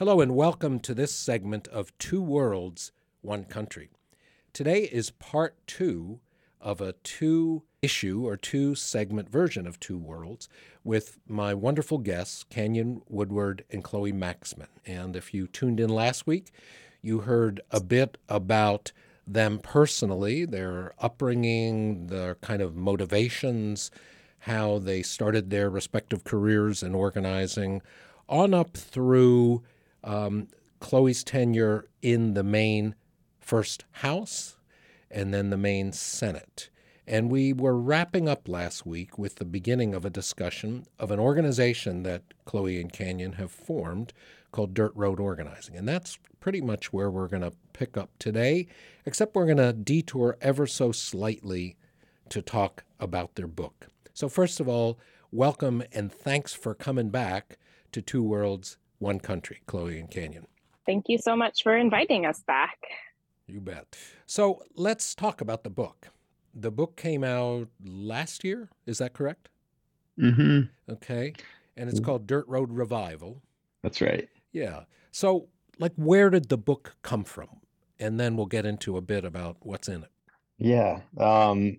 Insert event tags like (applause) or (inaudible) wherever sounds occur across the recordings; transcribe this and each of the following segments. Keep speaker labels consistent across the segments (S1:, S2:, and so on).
S1: Hello, and welcome to this segment of Two Worlds, One Country. Today is part two of a two issue or two segment version of Two Worlds with my wonderful guests, Canyon Woodward and Chloe Maxmin. And if you tuned in last week, you heard a bit about them personally, their upbringing, their kind of motivations, how they started their respective careers in organizing, on up through um, Chloe's tenure in the Maine First House and then the Maine Senate. And we were wrapping up last week with the beginning of a discussion of an organization that Chloe and Canyon have formed called Dirt Road Organizing. And that's pretty much where we're going to pick up today, except we're going to detour ever so slightly to talk about their book. So, first of all, welcome and thanks for coming back to Two Worlds, One Country, Chloe and Canyon.
S2: Thank you so much for inviting us back.
S1: You bet. So, let's talk about the book. The book came out last year, is that correct?
S3: Mm-hmm.
S1: Okay. And it's called Dirt Road Revival.
S3: That's right.
S1: Yeah. So, like, where did the book come from? And then we'll get into a bit about what's in it.
S3: Yeah. Um,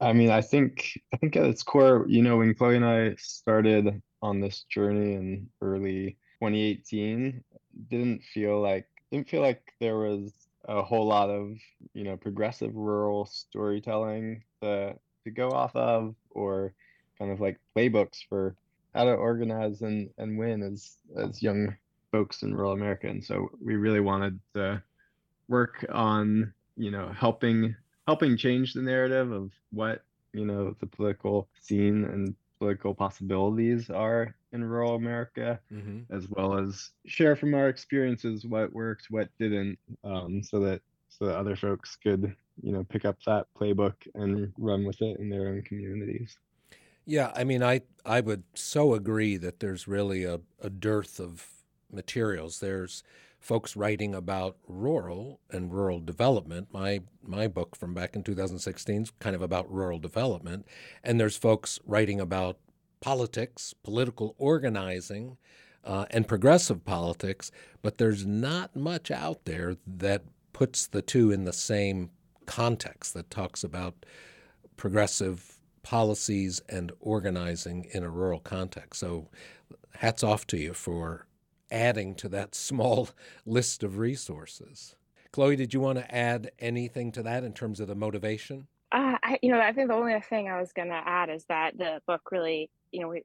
S3: I mean, I think I think at its core, you know, when Chloe and I started on this journey in early 2018, didn't feel like didn't feel like there was a whole lot of, you know, progressive rural storytelling to to go off of or kind of like playbooks for how to organize and, and win as as young folks in rural America. And so we really wanted to work on, you know, helping helping change the narrative of what you know the political scene and political possibilities are in rural America,
S1: mm-hmm.
S3: as well as share from our experiences what worked, what didn't, um, so that so that other folks could you know pick up that playbook and run with it in their own communities.
S1: Yeah, I mean, I I would so agree that there's really a, a dearth of materials. There's folks writing about rural and rural development. My my book from back in 2016 is kind of about rural development, and there's folks writing about politics, political organizing, uh, and progressive politics. But there's not much out there that puts the two in the same context that talks about progressive policies and organizing in a rural context. So, hats off to you for adding to that (laughs) small list of resources. Chloe, did you want to add anything to that in terms of the motivation?
S2: Uh, I, you know, I think the only thing I was going to add is that the book really, you know, we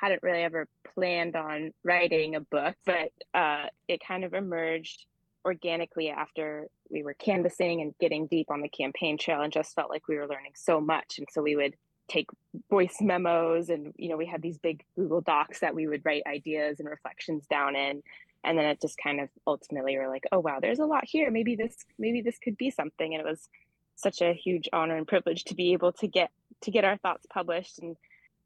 S2: hadn't really ever planned on writing a book, but uh, it kind of emerged organically after we were canvassing and getting deep on the campaign trail and just felt like we were learning so much. And so we would take voice memos and you know we had these big google docs that we would write ideas and reflections down in. And then it just kind of ultimately we're like oh wow there's a lot here. Maybe this maybe this could be something. And it was such a huge honor and privilege to be able to get to get our thoughts published and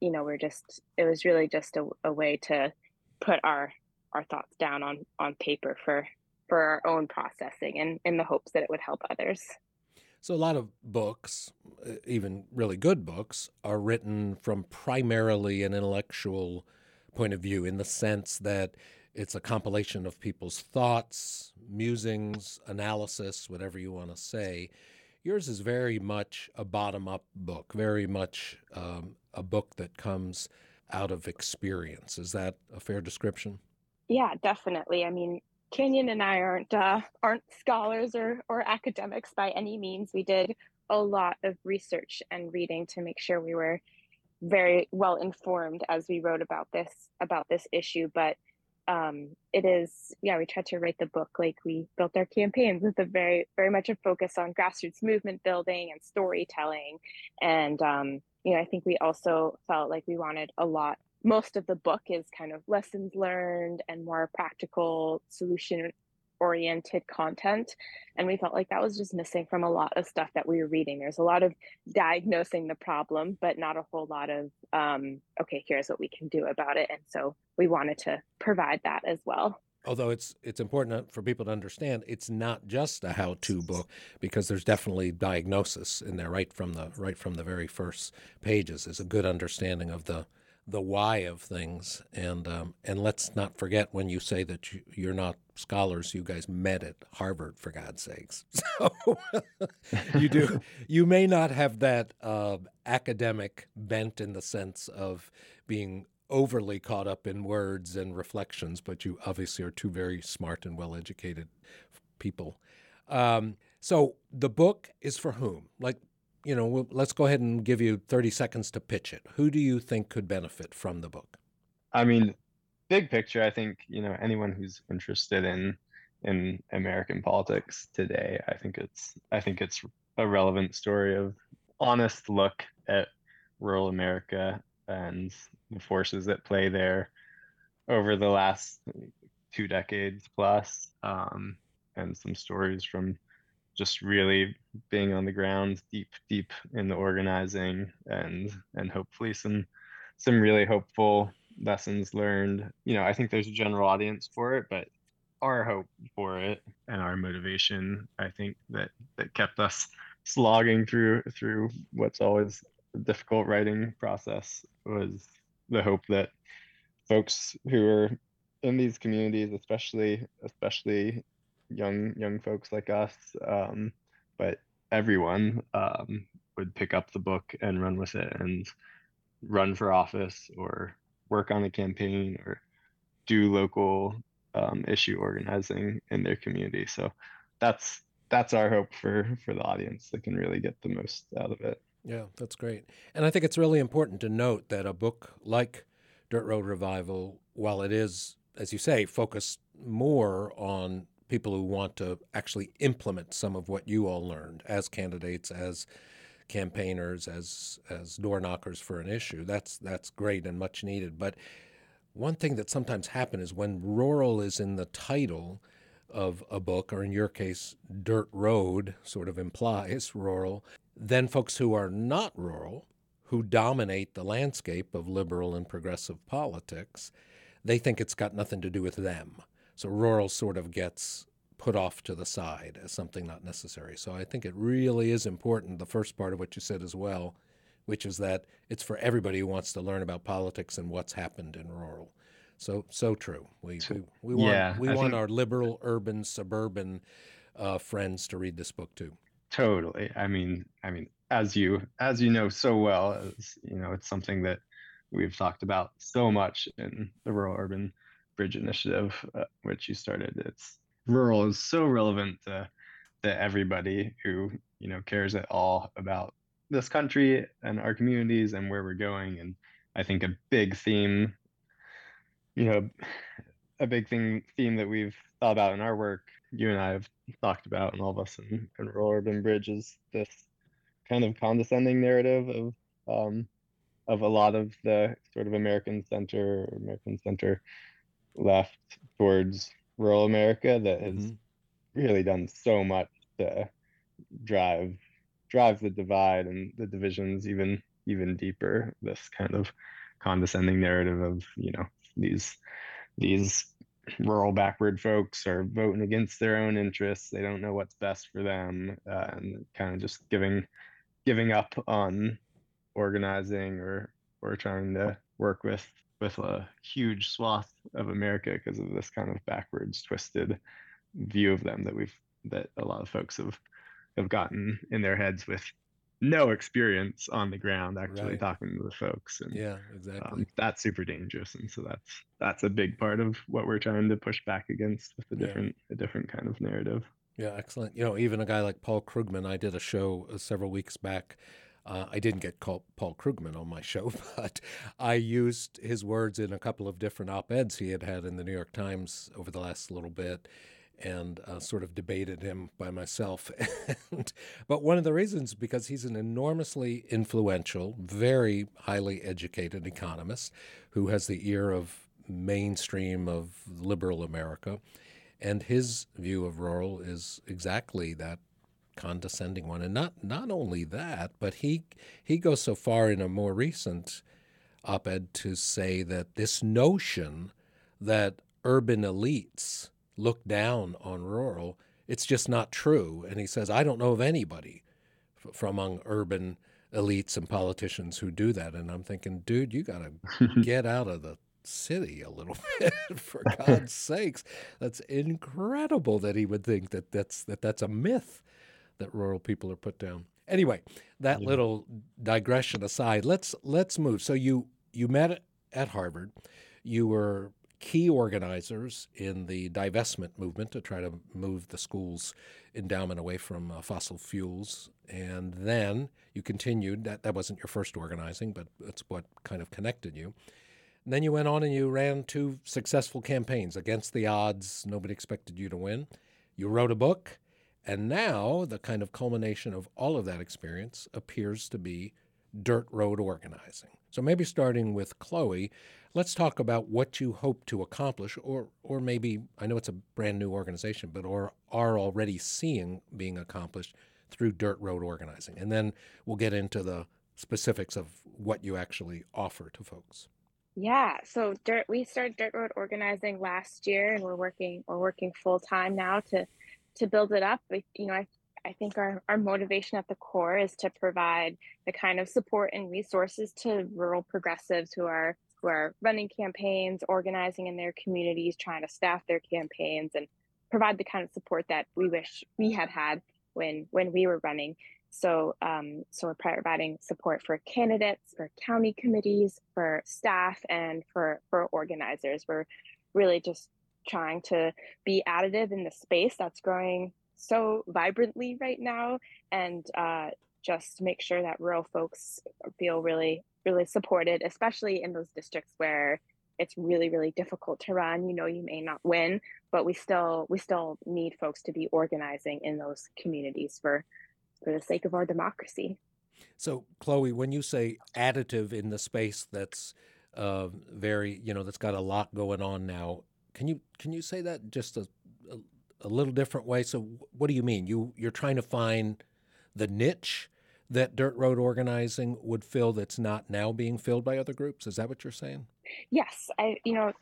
S2: you know we're just it was really just a, a way to put our our thoughts down on on paper for for our own processing and in the hopes that it would help others
S1: so, a lot of books, uh, even really good books, are written from primarily an intellectual point of view in the sense that it's a compilation of people's thoughts, musings, analysis, whatever you want to say. Yours is very much a bottom up book, very much um, a book that comes out of experience. Is that a fair description?
S2: Yeah, definitely. I mean, Canyon and I aren't uh, aren't scholars or or academics by any means. We did a lot of research and reading to make sure we were very well informed as we wrote about this about this issue. But um, it is yeah, we tried to write the book like we built our campaigns with a very very much a focus on grassroots movement building and storytelling, and um, you know I think we also felt like we wanted a lot most of the book is kind of lessons learned and more practical solution oriented content. And we felt like that was just missing from a lot of stuff that we were reading. There's a lot of diagnosing the problem but not a whole lot of um, okay here's what we can do about it. And so we wanted to provide that as well
S1: although it's it's important for people to understand it's not just a how-to book because there's definitely diagnosis in there right from the right from the very first pages is a good understanding of the the why of things. And um, and let's not forget when you say that you, you're not scholars, you guys met at Harvard for God's sakes. (laughs) So you do. You may not have that uh, academic bent in the sense of being overly caught up in words and reflections, but you obviously are two very smart and well educated people. Um, so the book is for whom? Like, you know, let's go ahead and give you 30 seconds to pitch it. Who do you think could benefit from the book?
S3: I mean, big picture, I think, you know, anyone who's interested in in American politics today, I think it's I think it's a relevant story of honest look at rural America and the forces that play there over the last two decades plus, um, and some stories from just really being on the ground, deep, deep in the organizing, and and hopefully some some really hopeful lessons learned. You know, I think there's a general audience for it, but our hope for it and our motivation, I think that that kept us slogging through through what's always difficult writing process was the hope that folks who are in these communities, especially especially young young folks like us, um, but everyone um, would pick up the book and run with it and run for office or work on a campaign or do local um, issue organizing in their community. So that's that's our hope for for the audience that can really get the most out of it.
S1: Yeah, that's great. And I think it's really important to note that a book like Dirt Road Revival, while it is, as you say, focused more on people who want to actually implement some of what you all learned as candidates, as campaigners, as as door knockers for an issue. That's that's great and much needed. But one thing that sometimes happens is when rural is in the title of a book, or in your case, Dirt Road sort of implies (laughs) rural, then folks who are not rural, who dominate the landscape of liberal and progressive politics, they think it's got nothing to do with them. So rural sort of gets put off to the side as something not necessary. So I think it really is important, the first part of what you said as well, which is that it's for everybody who wants to learn about politics and what's happened in rural. So so true. We we, we want yeah, we I want think... our liberal, urban, suburban uh, friends to read this book too.
S3: Totally. I mean, I mean, as you as you know so well, as, you know, it's something that we've talked about so much in the Rural Urban Bridge Initiative, uh, which you started. It's rural is so relevant to, to everybody who you know cares at all about this country and our communities and where we're going. And I think a big theme, you know, a big thing theme that we've thought about in our work, you and I have talked about, and all of us in, in Rural Urban Bridge is this kind of condescending narrative of um, of a lot of the sort of American center American center left towards rural America that has mm-hmm. really done so much to drive drive the divide and the divisions even even deeper. This kind of condescending narrative of you know these these rural backward folks are voting against their own interests. They don't know what's best for them, uh, and kind of just giving giving up on organizing or or trying to work with with a huge swath of America because of this kind of backwards twisted view of them that we've that a lot of folks have have gotten in their heads with no experience on the ground actually right. talking to the folks and
S1: yeah exactly
S3: um, that's super dangerous and so that's that's a big part of what we're trying to push back against with a different yeah. a different kind of narrative
S1: yeah, excellent. You know, even a guy like Paul Krugman, I did a show uh, several weeks back. Uh, I didn't get called Paul Krugman on my (laughs) show, but I used his words in a couple of different op eds he had had in the New York Times over the last little bit and uh, sort of debated him by myself. (laughs) and, but one of the reasons, because he's an enormously influential, very highly educated economist who has the ear of mainstream of liberal America. And his view of rural is exactly that condescending one. And not not only that, but he he goes so far in a more recent op-ed to say that this notion that urban elites look down on rural, it's just not true. And he says, I don't know of anybody f- from among urban elites and politicians who do that. And I'm thinking, dude, you got to (laughs) get out of the city a little (laughs) bit for God's (laughs) sakes. That's incredible that he would think that that's that that's a myth that rural people are put down. Anyway, that yeah. little digression aside, let's let's move. So you you met at Harvard. You were key organizers in the divestment movement to try to move the school's endowment away from uh, fossil fuels. And then you continued. That that wasn't your first organizing, but that's what kind of connected you. And then you went on and you ran two successful campaigns against the odds. Nobody expected you to win. You wrote a book, and now the kind of culmination of all of that experience appears to be dirt road organizing. So maybe starting with Chloe, let's talk about what you hope to accomplish, or or maybe I know it's a brand new organization, but or are already seeing being accomplished through dirt road organizing, and then we'll get into the specifics of what you actually offer to folks.
S2: Yeah, so dirt we started Dirt Road organizing last year and we're working we're working full time now to to build it up. But, you know, I I think our, our motivation at the core is to provide the kind of support and resources to rural progressives who are who are running campaigns, organizing in their communities, trying to staff their campaigns and provide the kind of support that we wish we had had when when we were running. So, um, so we're providing support for candidates, for county committees, for staff, and for for organizers. We're really just trying to be additive in the space that's growing so vibrantly right now, and uh, just make sure that rural folks feel really, really supported, especially in those districts where it's really really difficult to run you know you may not win but we still we still need folks to be organizing in those communities for for the sake of our democracy.
S1: So, Chloe, when you say additive in the space that's uh, very, you know, that's got a lot going on now, can you can you say that just a, a, a little different way? So, what do you mean? You you're trying to find the niche that dirt road organizing would fill that's not now being filled by other groups. Is that what you're saying?
S2: Yes, I you know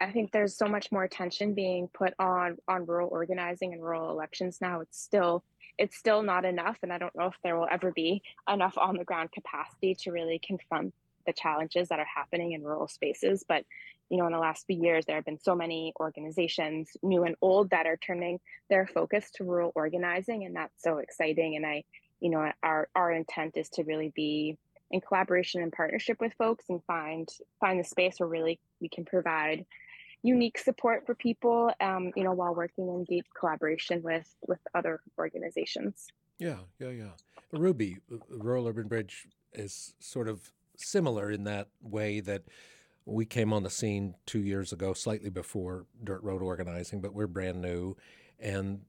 S2: I think there's so much more attention being put on on rural organizing and rural elections now. It's still it's still not enough. And I don't know if there will ever be enough on the ground capacity to really confront the challenges that are happening in rural spaces. But, you know, in the last few years, there have been so many organizations, new and old, that are turning their focus to rural organizing. And that's so exciting. And I, you know, our, our intent is to really be in collaboration and partnership with folks and find find the space where really we can provide unique support for people, um, you know, while working in deep collaboration with with other organizations.
S1: Yeah, yeah, yeah. Ruby, uh, Rural Urban Bridge is sort of similar in that way that we came on the scene two years ago, slightly before dirt road organizing, but we're brand new, and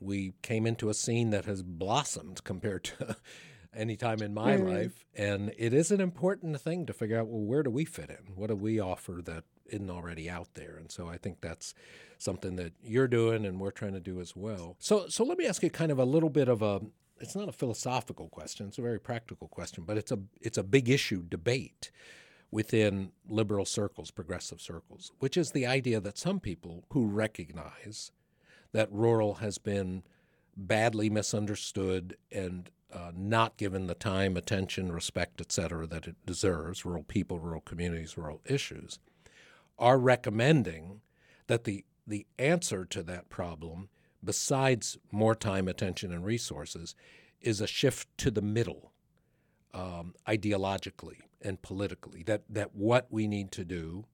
S1: we came into a scene that has blossomed compared to (laughs) any time in my mm. life. And it is an important thing to figure out well, where do we fit in? What do we offer that isn't already out there. And so I think that's something that you're doing and we're trying to do as well. So so let me ask you kind of a little bit of a it's not a philosophical question, it's a very practical question, but it's a it's a big issue debate within liberal circles, progressive circles, which is the idea that some people who recognize that rural has been badly misunderstood and uh, not given the time, attention, respect, et cetera, that it deserves, rural people, rural communities, rural issues, are recommending that the the answer to that problem, besides more time, attention, and resources, is a shift to the middle, um, ideologically and politically. That that what we need to do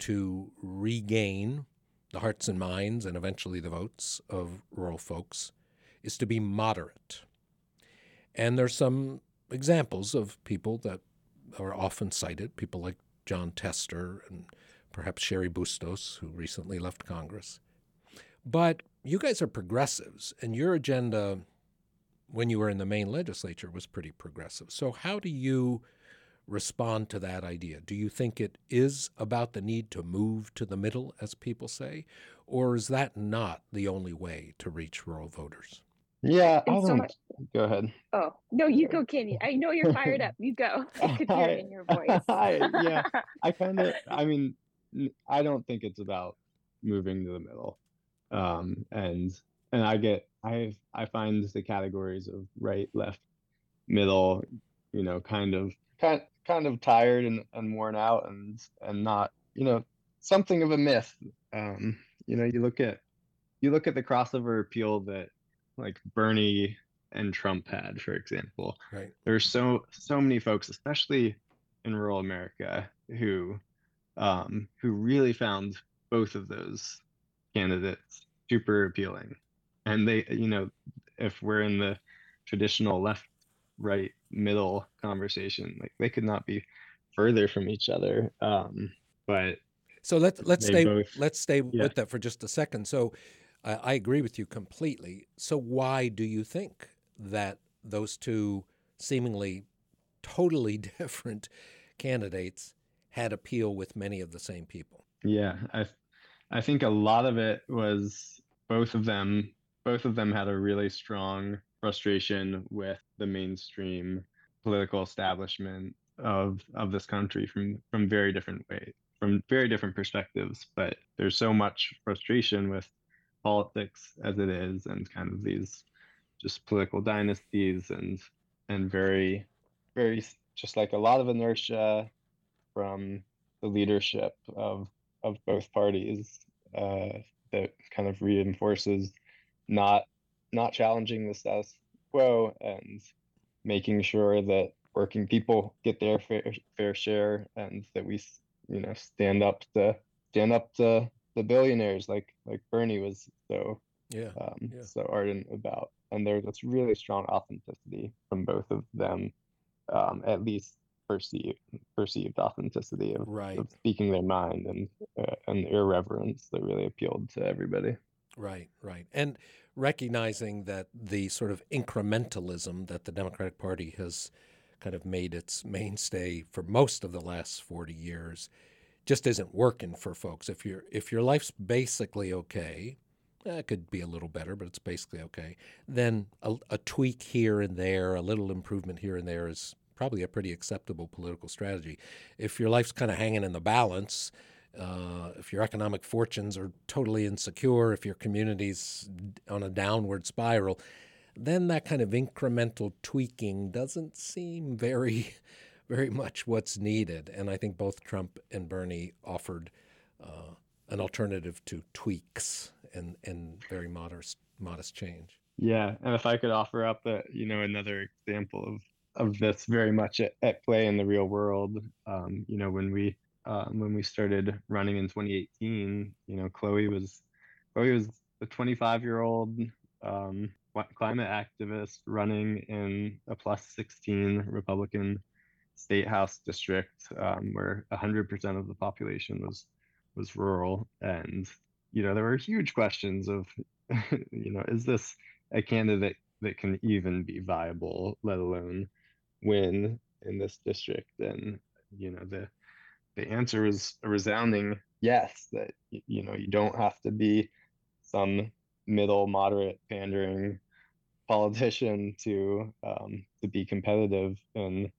S1: to regain the hearts and minds and eventually the votes of rural folks is to be moderate. And there's some examples of people that are often cited, people like Jon Tester and perhaps Cheri Bustos, who recently left Congress. But you guys are progressives, and your agenda when you were in the Maine legislature was pretty progressive. So, how do you respond to that idea? Do you think it is about the need to move to the middle, as people say, or is that not the only way to reach rural voters?
S3: Yeah, I don't. much... Go ahead.
S2: Oh no, you go, Kenny. I know you're fired up. You go. (laughs) I could hear it in your voice. (laughs) I,
S3: yeah, (laughs) I kind of. I mean, I don't think it's about moving to the middle. Um, and and I get I I find the categories of right, left, middle you know, kind of kind kind of tired and, and worn out and and not, you know, something of a myth. Um, you know, you look at you look at the crossover appeal that like Bernie and Trump had, for example.
S1: Right.
S3: There's so so many folks, especially in rural America, who um, who really found both of those candidates super appealing. And they, you know, if we're in the traditional left, right, middle conversation, like they could not be further from each other. Um, but
S1: so let's let's stay
S3: both-
S1: let's stay
S3: yeah.
S1: with that for just a second. So I I agree with you completely. So why do you think that those two seemingly totally (laughs) different candidates had appeal with many of the same people?
S3: Yeah, I I think a lot of it was both of them both of them had a really strong frustration with the mainstream political establishment of of this country from from very different ways from very different perspectives but there's so much frustration with politics as it is and kind of these just political dynasties and and very very just like a lot of inertia from the leadership of of both parties uh, that kind of reinforces not not challenging the status quo and making sure that working people get their fair, fair share and that we you know stand up to stand up to the billionaires like like Bernie was so
S1: Yeah.
S3: um,
S1: Yeah.
S3: so ardent about. And there's this really strong authenticity from both of them, um, at least perceived perceived authenticity of,
S1: Right.
S3: of speaking their mind and uh, an irreverence that really appealed to everybody.
S1: Right, right. And recognizing that the sort of incrementalism that the Democratic Party has kind of made its mainstay for most of the last 40 years just isn't working for folks. If your if your life's basically okay, eh, it could be a little better, but it's basically okay. Then a, a tweak here and there, a little improvement here and there is probably a pretty acceptable political strategy. If your life's kind of hanging in the balance, uh, if your economic fortunes are totally insecure, if your community's on a downward spiral, then that kind of incremental tweaking doesn't seem very, (laughs) very much what's needed. And I think both Trump and Bernie offered uh, an alternative to tweaks and, and very modest, modest change.
S3: Yeah, and if I could offer up a you know another example of of this very much at, at play in the real world, um, you know when we um, when we started running in 2018, you know Chloe was Chloe was a 25 year old um, climate activist running in a plus 16 Republican state house district um, where 100% of the population was was rural, and you know there were huge questions of (laughs) you know is this a candidate that can even be viable, let alone win in this district. And you know the the answer is a resounding yes. That you know you don't have to be some middle moderate pandering politician to um, to be competitive in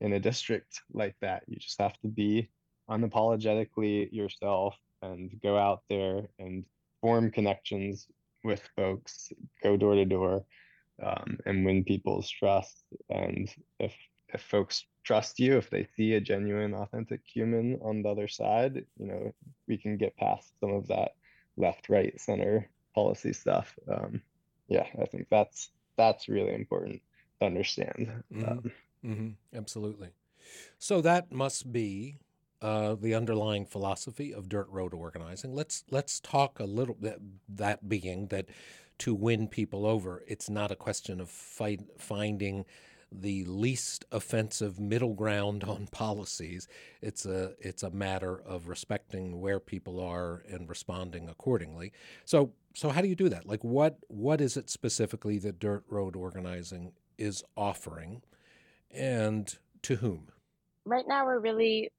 S3: in a district like that. You just have to be unapologetically yourself and go out there and form connections with folks, go door to door, um, and win people's trust. And if if folks trust you, if they see a genuine, authentic human on the other side, you know, we can get past some of that left, right, center policy stuff. Um, yeah, I think that's that's really important to understand.
S1: Mhm.
S3: Um,
S1: hmm Absolutely. So that must be uh, the underlying philosophy of dirt road organizing. Let's let's talk a little that that being that to win people over, it's not a question of fight, finding the least offensive middle ground on (laughs) policies. It's a it's a matter of respecting where people are and responding accordingly. So so how do you do that? Like what what is it specifically that dirt road organizing is offering? and to whom?
S2: right now we're really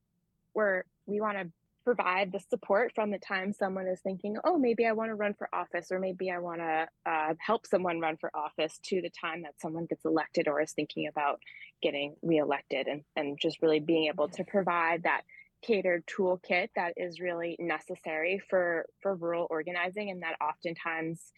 S2: we're we want to provide the support from the time someone is thinking oh maybe i want to run for office or maybe i want to uh, help someone run for office to the time that someone gets elected or is thinking about getting reelected and, and just really being able to provide that catered toolkit that is really necessary for for rural organizing and that oftentimes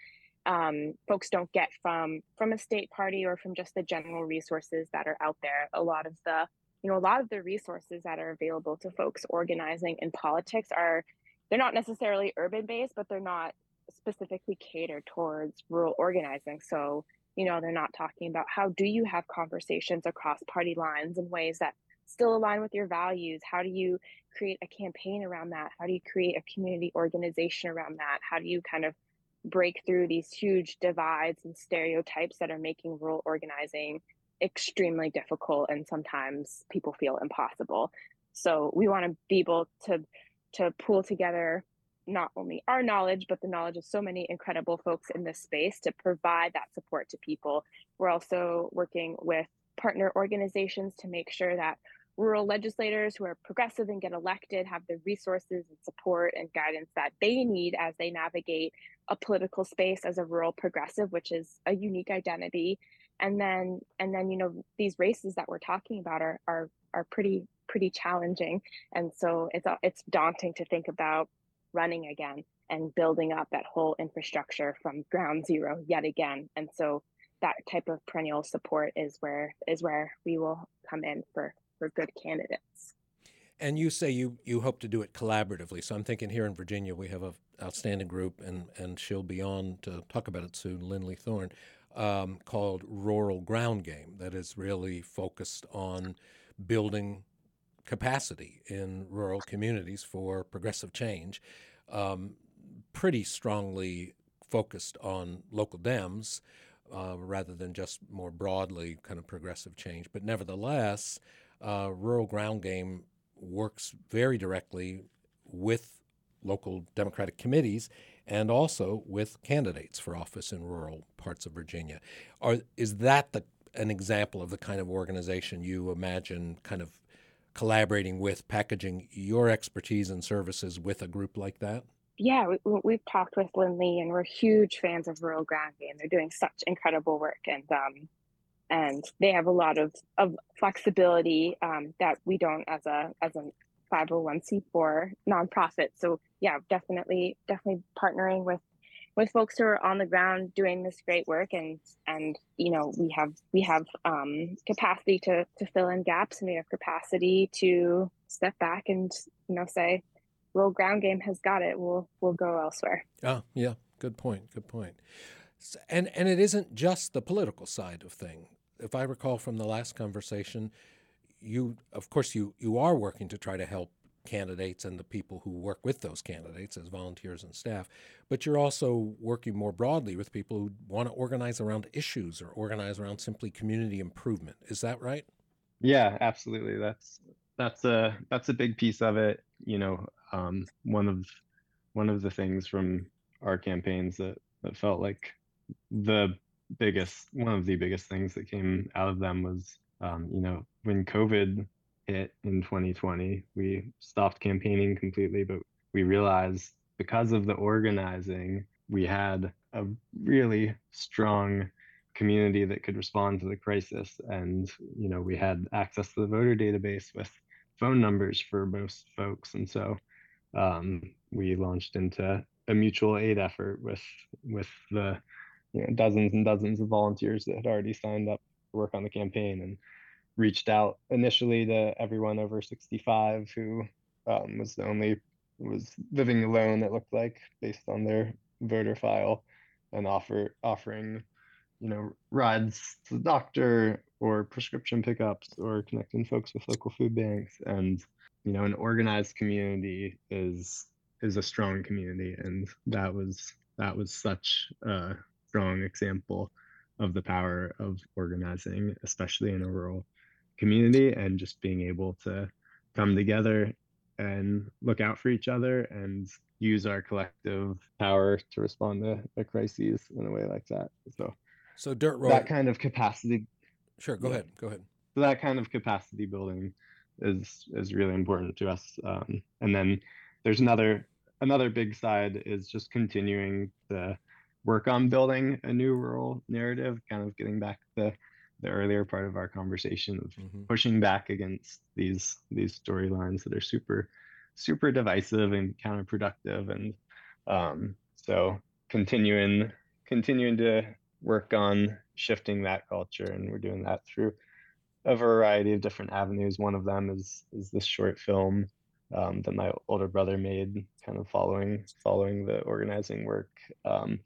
S2: um, folks don't get from from a state party or from just the general resources that are out there. A lot of the you know a lot of the resources that are available to folks organizing in politics are they're not necessarily urban based, but they're not specifically catered towards rural organizing. So you know they're not talking about how do you have conversations across party lines in ways that still align with your values? How do you create a campaign around that? How do you create a community organization around that? How do you kind of break through these huge divides and stereotypes that are making rural organizing extremely difficult and sometimes people feel impossible so we want to be able to to pull together not only our knowledge, but the knowledge of so many incredible folks in this space to provide that support to people. We're also working with partner organizations to make sure that rural legislators who are progressive and get elected have the resources and support and guidance that they need as they navigate a political space as a rural progressive which is a unique identity and then and then you know these races that we're talking about are are are pretty pretty challenging and so it's it's daunting to think about running again and building up that whole infrastructure from ground zero yet again. And so that type of perennial support is where is where we will come in for for good candidates.
S1: And you say you you hope to do it collaboratively. So I'm thinking here in Virginia we have a outstanding group, and and she'll be on to talk about it soon, Lindley Thorne, um, called Rural Ground Game, that is really focused on building capacity in rural communities for progressive change, um, pretty strongly focused on local Dems uh, rather than just more broadly kind of progressive change. But nevertheless, uh, rural ground game works very directly with local Democratic committees and also with candidates for office in rural parts of Virginia. Are, is that the, an example of the kind of organization you imagine kind of collaborating with, packaging your expertise and services with a group like that?
S2: Yeah, we, have talked with Lindley, and we're huge fans of Rural Ground Game. They're doing such incredible work, and um, and they have a lot of of flexibility um, that we don't as a as a 501c4 nonprofit. So yeah, definitely definitely partnering with with folks who are on the ground doing this great work. And and you know we have we have um, capacity to to fill in gaps and we have capacity to step back and you know say well ground game has got it. We'll we'll go elsewhere.
S1: Oh yeah. Good point. Good point. And and it isn't just the political side of thing. If i recall from the last conversation you of course you you are working to try to help candidates and the people who work with those candidates as volunteers and staff, but you're also working more broadly with people who want to organize around issues or organize around simply community improvement. Is that right?
S3: Yeah, absolutely. That's that's a that's a big piece of it. You know, um, one of one of the things from our campaigns that that felt like the biggest one of the biggest things that came out of them was um, you know when COVID hit in 2020. We stopped campaigning completely, but we realized because of the organizing, we had a really strong community that could respond to the crisis. And, you know, we had access to the voter database with phone numbers for most folks. And so um, we launched into a mutual aid effort with with the you know, dozens and dozens of volunteers that had already signed up work on the campaign. And reached out initially to everyone over 65 who um, was the only was living alone it looked like based on their voter file and offer offering you know rides to the doctor or prescription pickups or connecting folks with local food banks and you know an organized community is is a strong community and that was that was such a strong example of the power of organizing especially in a rural community and just being able to come together and look out for each other and use our collective power to respond to a crises in a way like that. So,
S1: so dirt road
S3: that kind of capacity.
S1: Sure, go yeah. ahead. Go ahead.
S3: So that kind of capacity building is is really important to us. Um, and then there's another another big side is just continuing to work on building a new rural narrative, kind of getting back the the earlier part of our conversation of mm-hmm. pushing back against these these storylines that are super super divisive and counterproductive and um, so continuing continuing to work on shifting that culture, and we're doing that through a variety of different avenues. One of them is is this short film um, that my older brother made, kind of following following the organizing work um,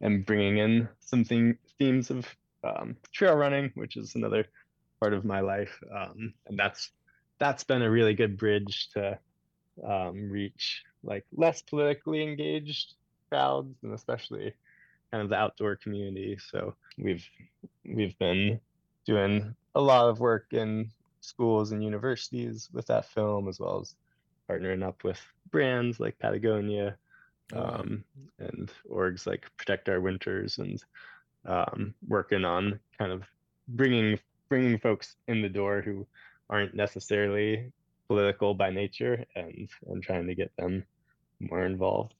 S3: and bringing in some themes of um, trail running, which is another part of my life, um, and that's that's been a really good bridge to um, reach like less politically engaged crowds, and especially kind of the outdoor community. So we've we've been doing a lot of work in schools and universities with that film, as well as partnering up with brands like Patagonia um, and orgs like Protect Our Winters, and um, working on kind of bringing bringing folks in the door who aren't necessarily political by nature, and and trying to get them more involved.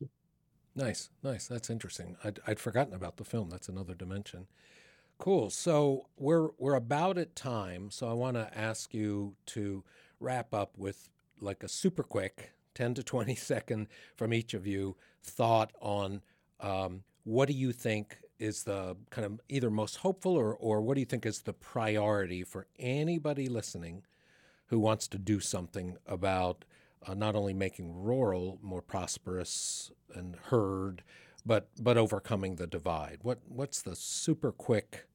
S1: Nice, nice. That's interesting. I'd, I'd forgotten about the film. That's another dimension. Cool. So we're we're about at time. So I want to ask you to wrap up with like a super quick 10 to 20 (laughs) second from each of you thought on um, what do you think is the kind of either most hopeful or, or what do you think is the priority for anybody listening who wants to do something about uh, not only making rural more prosperous and heard, but but overcoming the divide. What what's the super quick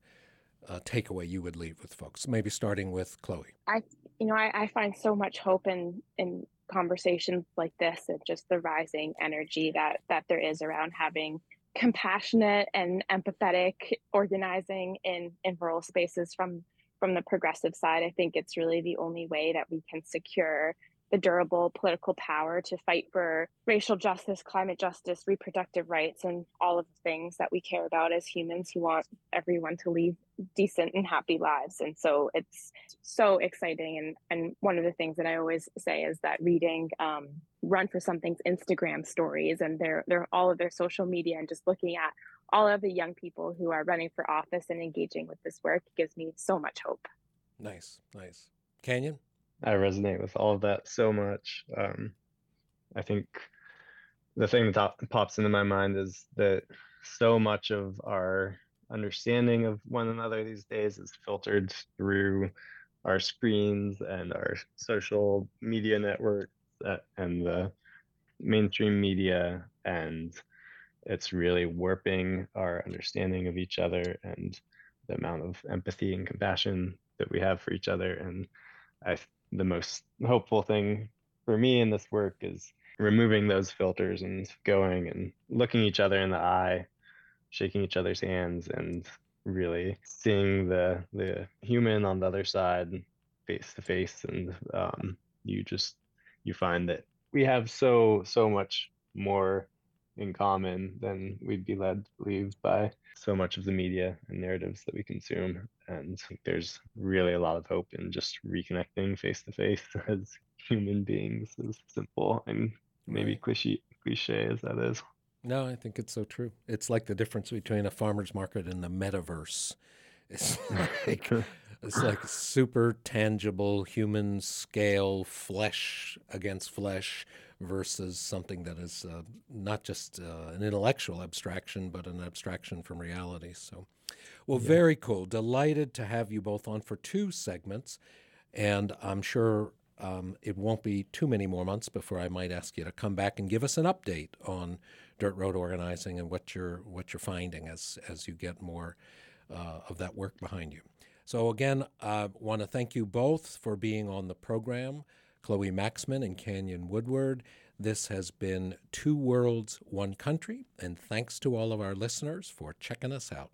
S1: uh, takeaway you would leave with folks? Maybe starting with Chloe.
S2: I you know I, I find so much hope in in conversations like this and just the rising energy that that there is around having compassionate and empathetic organizing in in rural spaces from from the progressive side i think it's really the only way that we can secure the durable political power to fight for racial justice, climate justice, reproductive rights, and all of the things that we care about as humans who want everyone to lead decent and happy lives. And so it's so exciting. And, and one of the things that I always say is that reading um, Run for Something's Instagram stories and their, their all of their social media and just looking at all of the young people who are running for office and engaging with this work gives me so much hope.
S1: Nice, nice. Canyon?
S3: I resonate with all of that so much. Um, I think the thing that pops into my mind is that so much of our understanding of one another these days is filtered through our screens and our social media networks uh, and the mainstream media and it's really warping our understanding of each other and the amount of empathy and compassion that we have for each other and i the most hopeful thing for me in this work is removing those filters and going and looking each other in the eye, shaking each other's hands, and really seeing the the human on the other side face to face. And um, you just you find that we have so so much more in common than we'd be led to believe by so much of the media and narratives that we consume. And there's really a lot of hope in just reconnecting face to face (laughs) as human beings, as simple and maybe right. cliche, cliche as that is.
S1: No, I think it's so true. It's like the difference between a farmer's market and the metaverse. It's (laughs) like it's like super tangible human scale flesh against flesh versus something that is uh, not just uh, an intellectual abstraction, but an abstraction from reality. So, well, yeah. very cool. Delighted to have you both on for two segments. And I'm sure um, it won't be too many more months before I might ask you to come back and give us an update on dirt road organizing and what you're what you're finding as as you get more uh, of that work behind you. So again, I want to thank you both for being on the program. Chloe Maxmin and Canyon Woodward. This has been Two Worlds, One Country, and thanks to all of our listeners for checking us out.